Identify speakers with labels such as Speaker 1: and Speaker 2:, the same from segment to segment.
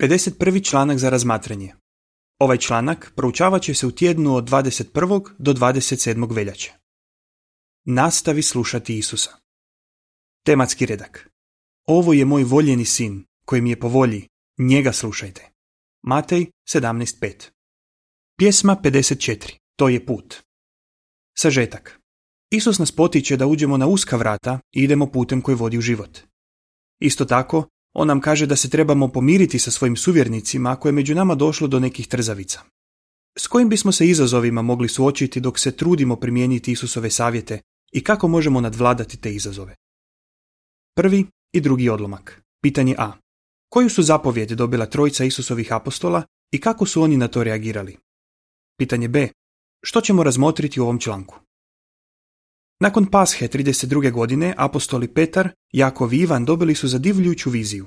Speaker 1: 51. članak za razmatranje. Ovaj članak proučavat će se u tjednu od 21. do 27. veljače. Nastavi slušati Isusa. Tematski redak. Ovo je moj voljeni sin, koji mi je po volji, njega slušajte. Matej 17.5. Pjesma 54. To je put. Sažetak. Isus nas potiče da uđemo na uska vrata i idemo putem koji vodi u život. Isto tako, on nam kaže da se trebamo pomiriti sa svojim suvjernicima ako je među nama došlo do nekih trzavica. S kojim bismo se izazovima mogli suočiti dok se trudimo primijeniti Isusove savjete i kako možemo nadvladati te izazove? Prvi i drugi odlomak. Pitanje A. Koju su zapovjedi dobila trojica Isusovih apostola i kako su oni na to reagirali? Pitanje B. Što ćemo razmotriti u ovom članku? Nakon Pashe 32. godine apostoli Petar, Jakov i Ivan dobili su zadivljujuću viziju.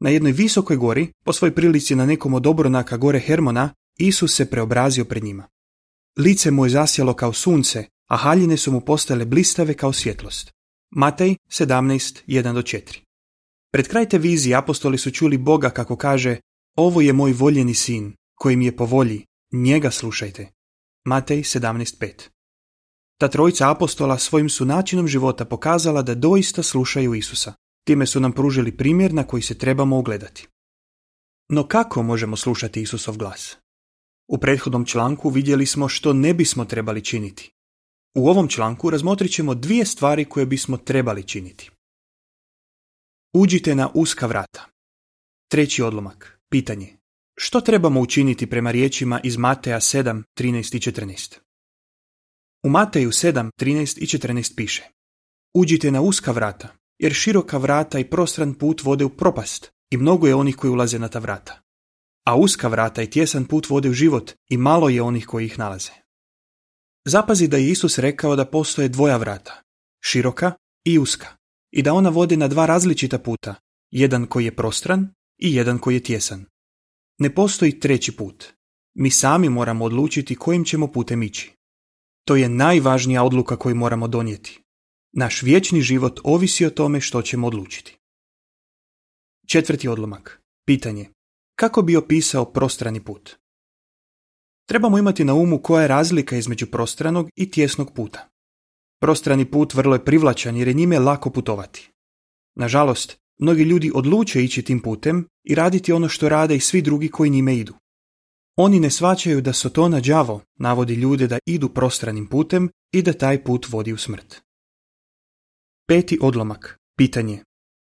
Speaker 1: Na jednoj visokoj gori, po svoj prilici na nekom od obronaka gore Hermona, Isus se preobrazio pred njima. Lice mu je zasjelo kao sunce, a haljine su mu postale blistave kao svjetlost. Matej 17.1-4 Pred kraj te vizije apostoli su čuli Boga kako kaže Ovo je moj voljeni sin, koji mi je po volji, njega slušajte. Matej 17.5 ta trojica apostola svojim su načinom života pokazala da doista slušaju Isusa. Time su nam pružili primjer na koji se trebamo ugledati. No kako možemo slušati Isusov glas? U prethodnom članku vidjeli smo što ne bismo trebali činiti. U ovom članku razmotrit ćemo dvije stvari koje bismo trebali činiti. Uđite na uska vrata. Treći odlomak. Pitanje. Što trebamo učiniti prema riječima iz Mateja 7, 13 i 14? U Mateju 7, 13 i 14 piše Uđite na uska vrata, jer široka vrata i prostran put vode u propast i mnogo je onih koji ulaze na ta vrata. A uska vrata i tjesan put vode u život i malo je onih koji ih nalaze. Zapazi da je Isus rekao da postoje dvoja vrata, široka i uska, i da ona vode na dva različita puta, jedan koji je prostran i jedan koji je tjesan. Ne postoji treći put. Mi sami moramo odlučiti kojim ćemo putem ići. To je najvažnija odluka koju moramo donijeti. Naš vječni život ovisi o tome što ćemo odlučiti. Četvrti odlomak. Pitanje. Kako bi opisao prostrani put? Trebamo imati na umu koja je razlika između prostranog i tjesnog puta. Prostrani put vrlo je privlačan jer je njime lako putovati. Nažalost, mnogi ljudi odluče ići tim putem i raditi ono što rade i svi drugi koji njime idu. Oni ne svaćaju da Sotona đavo navodi ljude da idu prostranim putem i da taj put vodi u smrt. Peti odlomak. Pitanje.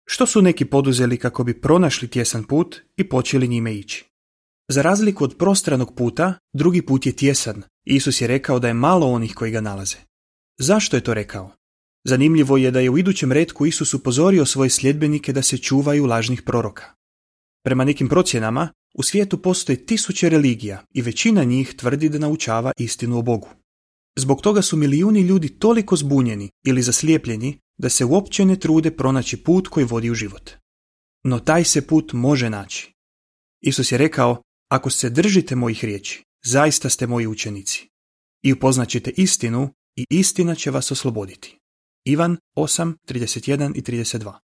Speaker 1: Što su neki poduzeli kako bi pronašli tjesan put i počeli njime ići? Za razliku od prostranog puta, drugi put je tjesan. Isus je rekao da je malo onih koji ga nalaze. Zašto je to rekao? Zanimljivo je da je u idućem redku Isus upozorio svoje sljedbenike da se čuvaju lažnih proroka. Prema nekim procjenama, u svijetu postoje tisuće religija i većina njih tvrdi da naučava istinu o Bogu. Zbog toga su milijuni ljudi toliko zbunjeni ili zaslijepljeni da se uopće ne trude pronaći put koji vodi u život. No taj se put može naći. Isus je rekao, ako se držite mojih riječi, zaista ste moji učenici. I upoznaćete istinu i istina će vas osloboditi. Ivan 8, 31 i 32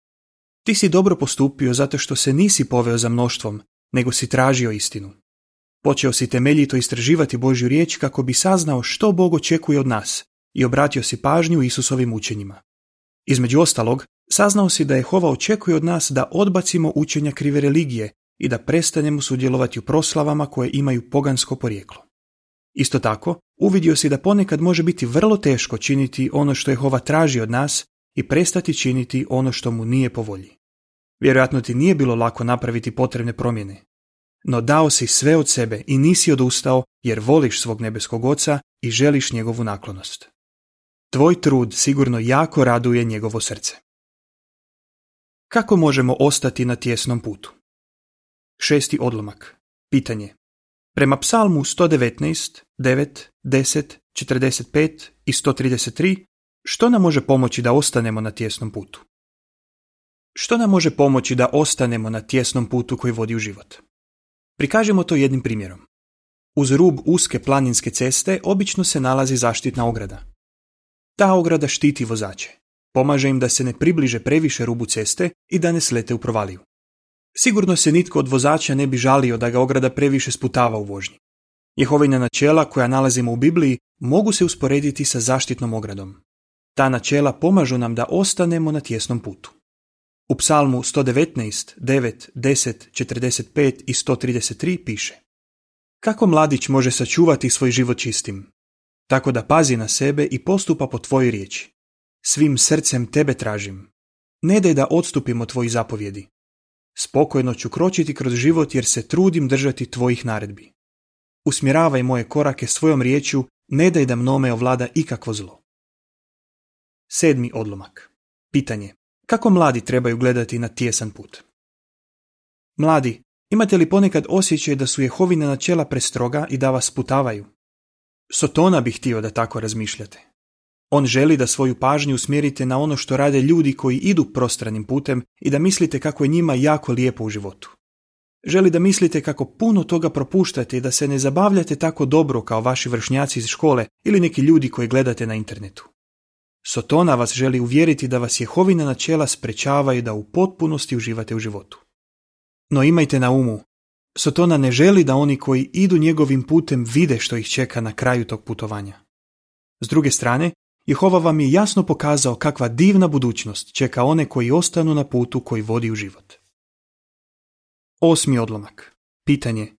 Speaker 1: Ti si dobro postupio zato što se nisi poveo za mnoštvom, nego si tražio istinu. Počeo si temeljito istraživati Božju riječ kako bi saznao što Bog očekuje od nas i obratio si pažnju Isusovim učenjima. Između ostalog, saznao si da Jehova očekuje od nas da odbacimo učenja krive religije i da prestanemo sudjelovati u proslavama koje imaju pogansko porijeklo. Isto tako, uvidio si da ponekad može biti vrlo teško činiti ono što Jehova traži od nas i prestati činiti ono što mu nije po volji. Vjerojatno ti nije bilo lako napraviti potrebne promjene. No dao si sve od sebe i nisi odustao jer voliš svog nebeskog oca i želiš njegovu naklonost. Tvoj trud sigurno jako raduje njegovo srce. Kako možemo ostati na tjesnom putu? Šesti odlomak. Pitanje. Prema psalmu 119, 9, 10, 45 i 133, što nam može pomoći da ostanemo na tjesnom putu? Što nam može pomoći da ostanemo na tjesnom putu koji vodi u život? Prikažemo to jednim primjerom. Uz rub uske planinske ceste obično se nalazi zaštitna ograda. Ta ograda štiti vozače. Pomaže im da se ne približe previše rubu ceste i da ne slete u provaliju. Sigurno se nitko od vozača ne bi žalio da ga ograda previše sputava u vožnji. Jehovina načela koja nalazimo u Bibliji mogu se usporediti sa zaštitnom ogradom. Ta načela pomažu nam da ostanemo na tjesnom putu. U psalmu 119, 9, 10, 45 i 133 piše Kako mladić može sačuvati svoj život čistim? Tako da pazi na sebe i postupa po tvojoj riječi. Svim srcem tebe tražim. Ne daj da odstupimo tvoji zapovjedi. Spokojno ću kročiti kroz život jer se trudim držati tvojih naredbi. Usmjeravaj moje korake svojom riječju, ne daj da mnome ovlada ikakvo zlo. Sedmi odlomak. Pitanje. Kako mladi trebaju gledati na tjesan put? Mladi, imate li ponekad osjećaj da su Jehovina načela prestroga i da vas putavaju? Sotona bi htio da tako razmišljate. On želi da svoju pažnju usmjerite na ono što rade ljudi koji idu prostranim putem i da mislite kako je njima jako lijepo u životu. Želi da mislite kako puno toga propuštate i da se ne zabavljate tako dobro kao vaši vršnjaci iz škole ili neki ljudi koji gledate na internetu. Sotona vas želi uvjeriti da vas Jehovina načela sprečavaju da u potpunosti uživate u životu. No imajte na umu, Sotona ne želi da oni koji idu njegovim putem vide što ih čeka na kraju tog putovanja. S druge strane, Jehova vam je jasno pokazao kakva divna budućnost čeka one koji ostanu na putu koji vodi u život. Osmi odlomak. Pitanje.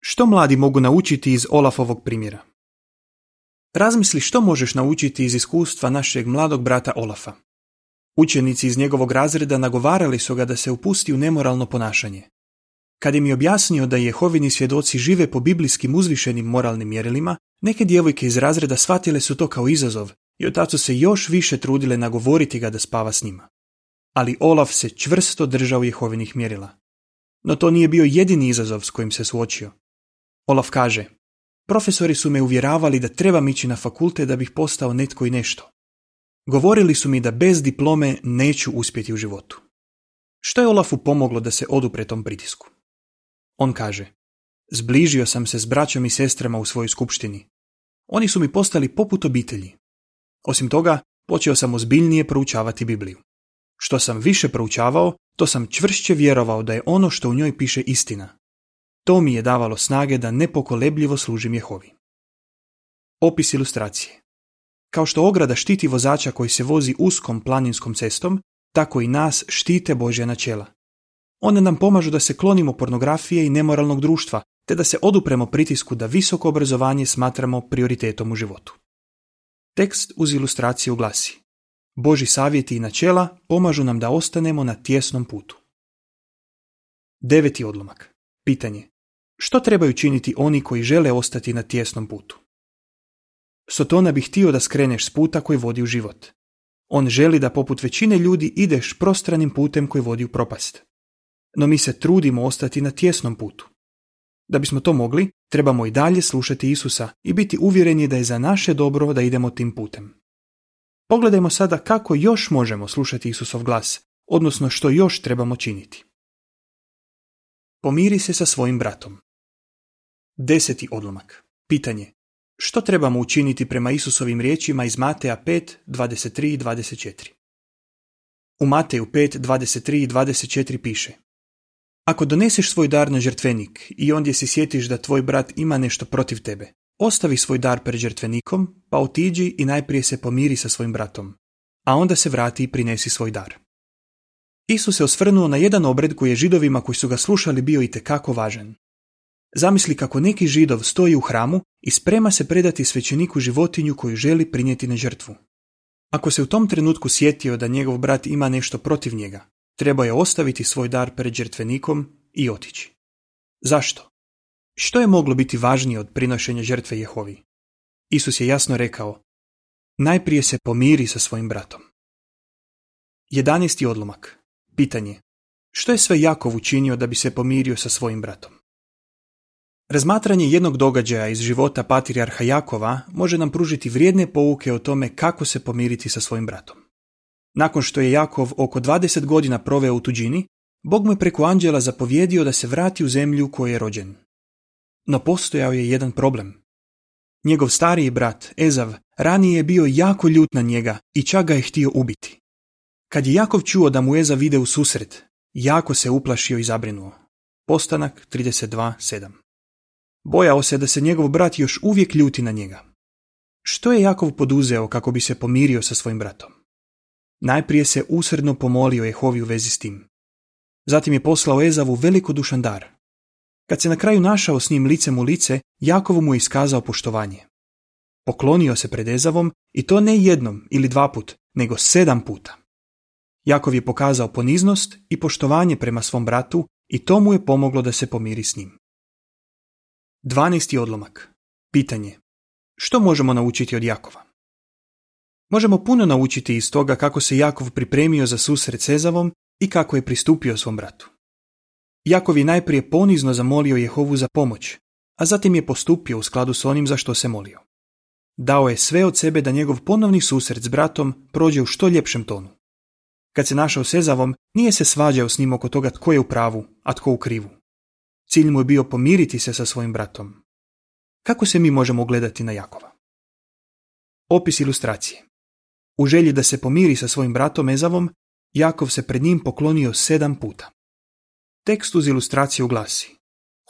Speaker 1: Što mladi mogu naučiti iz Olafovog primjera? Razmisli što možeš naučiti iz iskustva našeg mladog brata Olafa. Učenici iz njegovog razreda nagovarali su ga da se upusti u nemoralno ponašanje. Kad im je objasnio da Jehovini svjedoci žive po biblijskim uzvišenim moralnim mjerilima, neke djevojke iz razreda shvatile su to kao izazov i od su se još više trudile nagovoriti ga da spava s njima. Ali Olaf se čvrsto držao Jehovinih mjerila. No to nije bio jedini izazov s kojim se suočio. Olaf kaže, profesori su me uvjeravali da trebam ići na fakulte da bih postao netko i nešto. Govorili su mi da bez diplome neću uspjeti u životu. Što je Olafu pomoglo da se odupre tom pritisku? On kaže, zbližio sam se s braćom i sestrama u svojoj skupštini. Oni su mi postali poput obitelji. Osim toga, počeo sam ozbiljnije proučavati Bibliju. Što sam više proučavao, to sam čvršće vjerovao da je ono što u njoj piše istina. To mi je davalo snage da nepokolebljivo služim Jehovi. Opis ilustracije. Kao što ograda štiti vozača koji se vozi uskom planinskom cestom, tako i nas štite Božja načela. One nam pomažu da se klonimo pornografije i nemoralnog društva, te da se odupremo pritisku da visoko obrazovanje smatramo prioritetom u životu. Tekst uz ilustraciju glasi Boži savjeti i načela pomažu nam da ostanemo na tjesnom putu. Deveti odlomak. Pitanje. Što trebaju činiti oni koji žele ostati na tjesnom putu? Sotona bi htio da skreneš s puta koji vodi u život. On želi da poput većine ljudi ideš prostranim putem koji vodi u propast. No mi se trudimo ostati na tjesnom putu. Da bismo to mogli, trebamo i dalje slušati Isusa i biti uvjereni da je za naše dobro da idemo tim putem. Pogledajmo sada kako još možemo slušati Isusov glas, odnosno što još trebamo činiti. Pomiri se sa svojim bratom. Deseti odlomak. Pitanje. Što trebamo učiniti prema Isusovim riječima iz Mateja 5, 23 i 24? U Mateju 5, 23 i 24 piše ako doneseš svoj dar na žrtvenik i ondje si sjetiš da tvoj brat ima nešto protiv tebe, ostavi svoj dar pred žrtvenikom, pa otiđi i najprije se pomiri sa svojim bratom, a onda se vrati i prinesi svoj dar. Isus se osvrnuo na jedan obred koji je židovima koji su ga slušali bio i tekako važan. Zamisli kako neki židov stoji u hramu i sprema se predati svećeniku životinju koju želi prinijeti na žrtvu. Ako se u tom trenutku sjetio da njegov brat ima nešto protiv njega, Treba je ostaviti svoj dar pred žrtvenikom i otići. Zašto? Što je moglo biti važnije od prinošenja žrtve Jehovi? Isus je jasno rekao, najprije se pomiri sa svojim bratom. 11. odlomak. Pitanje. Što je sve Jakov učinio da bi se pomirio sa svojim bratom? Razmatranje jednog događaja iz života patrijarha Jakova može nam pružiti vrijedne pouke o tome kako se pomiriti sa svojim bratom. Nakon što je Jakov oko 20 godina proveo u tuđini, Bog mu je preko anđela zapovjedio da se vrati u zemlju koju je rođen. No postojao je jedan problem. Njegov stariji brat, Ezav, ranije je bio jako ljut na njega i čak ga je htio ubiti. Kad je Jakov čuo da mu Ezav ide u susret, jako se uplašio i zabrinuo. Postanak 32.7 Bojao se da se njegov brat još uvijek ljuti na njega. Što je Jakov poduzeo kako bi se pomirio sa svojim bratom? Najprije se usredno pomolio Jehovi u vezi s tim. Zatim je poslao Ezavu velikodušan dar. Kad se na kraju našao s njim licem u lice, Jakovu mu je iskazao poštovanje. Poklonio se pred Ezavom i to ne jednom ili dva put, nego sedam puta. Jakov je pokazao poniznost i poštovanje prema svom bratu i to mu je pomoglo da se pomiri s njim. 12. odlomak. Pitanje. Što možemo naučiti od Jakova? Možemo puno naučiti iz toga kako se Jakov pripremio za susret s Ezavom i kako je pristupio svom bratu. Jakov je najprije ponizno zamolio Jehovu za pomoć, a zatim je postupio u skladu s onim za što se molio. Dao je sve od sebe da njegov ponovni susret s bratom prođe u što ljepšem tonu. Kad se našao s Ezavom, nije se svađao s njim oko toga tko je u pravu, a tko u krivu. Cilj mu je bio pomiriti se sa svojim bratom. Kako se mi možemo gledati na Jakova? Opis ilustracije. U želji da se pomiri sa svojim bratom Ezavom, Jakov se pred njim poklonio sedam puta. Tekst uz ilustraciju glasi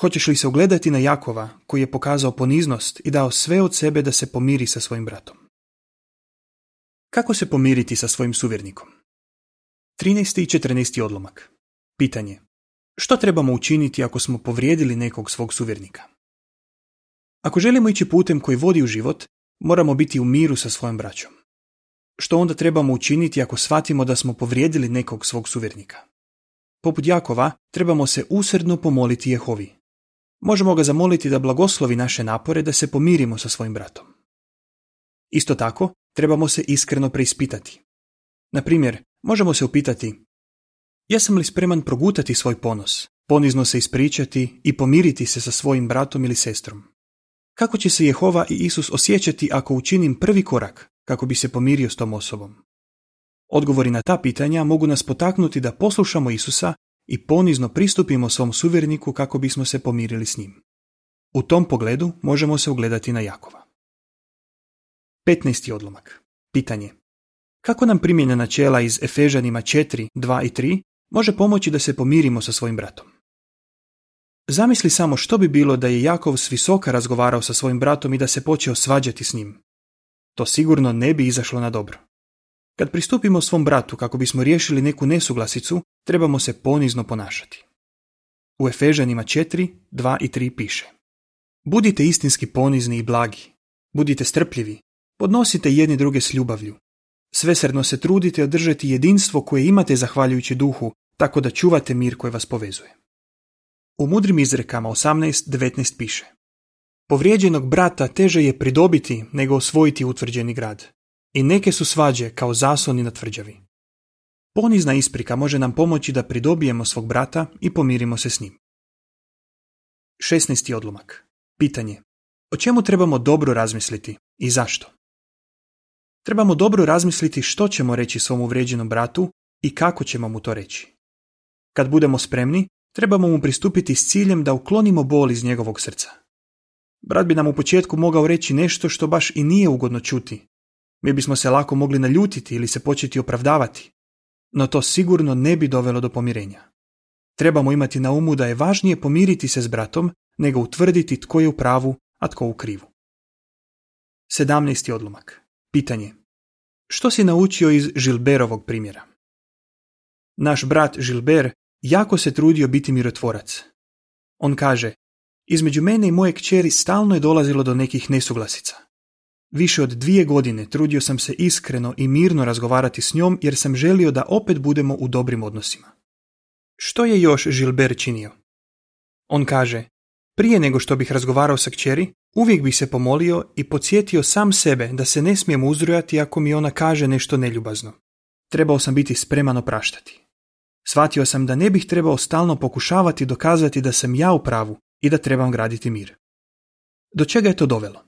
Speaker 1: Hoćeš li se ugledati na Jakova, koji je pokazao poniznost i dao sve od sebe da se pomiri sa svojim bratom? Kako se pomiriti sa svojim suvjernikom? 13. i 14. odlomak. Pitanje. Što trebamo učiniti ako smo povrijedili nekog svog suvjernika? Ako želimo ići putem koji vodi u život, moramo biti u miru sa svojom braćom. Što onda trebamo učiniti ako shvatimo da smo povrijedili nekog svog suvjernika? Poput Jakova, trebamo se usredno pomoliti Jehovi. Možemo ga zamoliti da blagoslovi naše napore da se pomirimo sa svojim bratom. Isto tako, trebamo se iskreno preispitati. Na primjer, možemo se upitati Jesam li spreman progutati svoj ponos, ponizno se ispričati i pomiriti se sa svojim bratom ili sestrom? Kako će se Jehova i Isus osjećati ako učinim prvi korak kako bi se pomirio s tom osobom? Odgovori na ta pitanja mogu nas potaknuti da poslušamo Isusa i ponizno pristupimo svom suvjerniku kako bismo se pomirili s njim. U tom pogledu možemo se ugledati na Jakova. 15. odlomak. Pitanje. Kako nam primjena načela iz Efežanima 4, 2 i 3 može pomoći da se pomirimo sa svojim bratom? Zamisli samo što bi bilo da je Jakov s visoka razgovarao sa svojim bratom i da se počeo svađati s njim. To sigurno ne bi izašlo na dobro. Kad pristupimo svom bratu kako bismo riješili neku nesuglasicu, trebamo se ponizno ponašati. U Efežanima 4, 2 i 3 piše Budite istinski ponizni i blagi. Budite strpljivi. Podnosite jedni druge s ljubavlju. Svesredno se trudite održati jedinstvo koje imate zahvaljujući duhu, tako da čuvate mir koji vas povezuje. U mudrim izrekama 18.19 piše Povrijeđenog brata teže je pridobiti nego osvojiti utvrđeni grad. I neke su svađe kao zasloni na tvrđavi. Ponizna isprika može nam pomoći da pridobijemo svog brata i pomirimo se s njim. 16. odlomak. Pitanje. O čemu trebamo dobro razmisliti i zašto? Trebamo dobro razmisliti što ćemo reći svom uvrijeđenom bratu i kako ćemo mu to reći. Kad budemo spremni, trebamo mu pristupiti s ciljem da uklonimo bol iz njegovog srca. Brat bi nam u početku mogao reći nešto što baš i nije ugodno čuti. Mi bismo se lako mogli naljutiti ili se početi opravdavati, no to sigurno ne bi dovelo do pomirenja. Trebamo imati na umu da je važnije pomiriti se s bratom nego utvrditi tko je u pravu, a tko u krivu. 17. odlomak. Pitanje. Što si naučio iz Žilberovog primjera? Naš brat Žilber jako se trudio biti mirotvorac. On kaže, između mene i moje kćeri stalno je dolazilo do nekih nesuglasica. Više od dvije godine trudio sam se iskreno i mirno razgovarati s njom jer sam želio da opet budemo u dobrim odnosima. Što je još Žilber činio? On kaže, prije nego što bih razgovarao sa kćeri, uvijek bih se pomolio i podsjetio sam sebe da se ne smijem uzrujati ako mi ona kaže nešto neljubazno. Trebao sam biti spreman opraštati. Shvatio sam da ne bih trebao stalno pokušavati dokazati da sam ja u pravu i da trebam graditi mir. Do čega je to dovelo?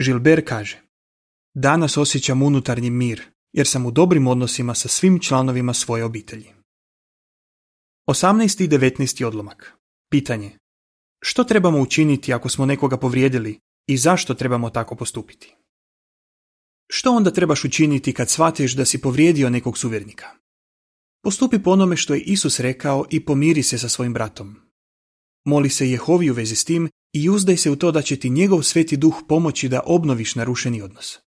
Speaker 1: Žilber kaže, danas osjećam unutarnji mir, jer sam u dobrim odnosima sa svim članovima svoje obitelji. 18. i 19. odlomak. Pitanje. Što trebamo učiniti ako smo nekoga povrijedili i zašto trebamo tako postupiti? Što onda trebaš učiniti kad shvatiš da si povrijedio nekog suvjernika? Postupi po onome što je Isus rekao i pomiri se sa svojim bratom. Moli se Jehovi u vezi s tim i uzdaj se u to da će ti njegov sveti duh pomoći da obnoviš narušeni odnos.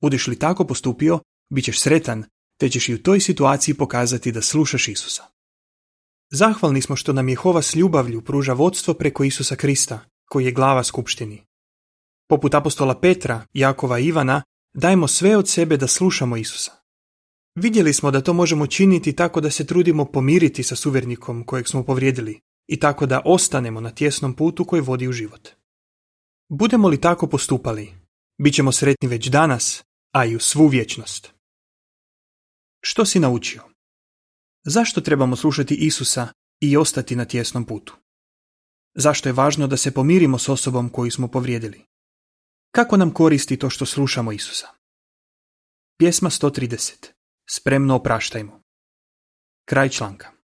Speaker 1: Budeš li tako postupio, bit ćeš sretan, te ćeš i u toj situaciji pokazati da slušaš Isusa. Zahvalni smo što nam Jehova s ljubavlju pruža vodstvo preko Isusa Krista, koji je glava skupštini. Poput apostola Petra, Jakova i Ivana, dajmo sve od sebe da slušamo Isusa. Vidjeli smo da to možemo činiti tako da se trudimo pomiriti sa suvjernikom kojeg smo povrijedili i tako da ostanemo na tjesnom putu koji vodi u život. Budemo li tako postupali, bit ćemo sretni već danas, a i u svu vječnost. Što si naučio? Zašto trebamo slušati Isusa i ostati na tjesnom putu? Zašto je važno da se pomirimo s osobom koju smo povrijedili? Kako nam koristi to što slušamo Isusa? Pjesma 130. Spremno opraštajmo. Kraj članka.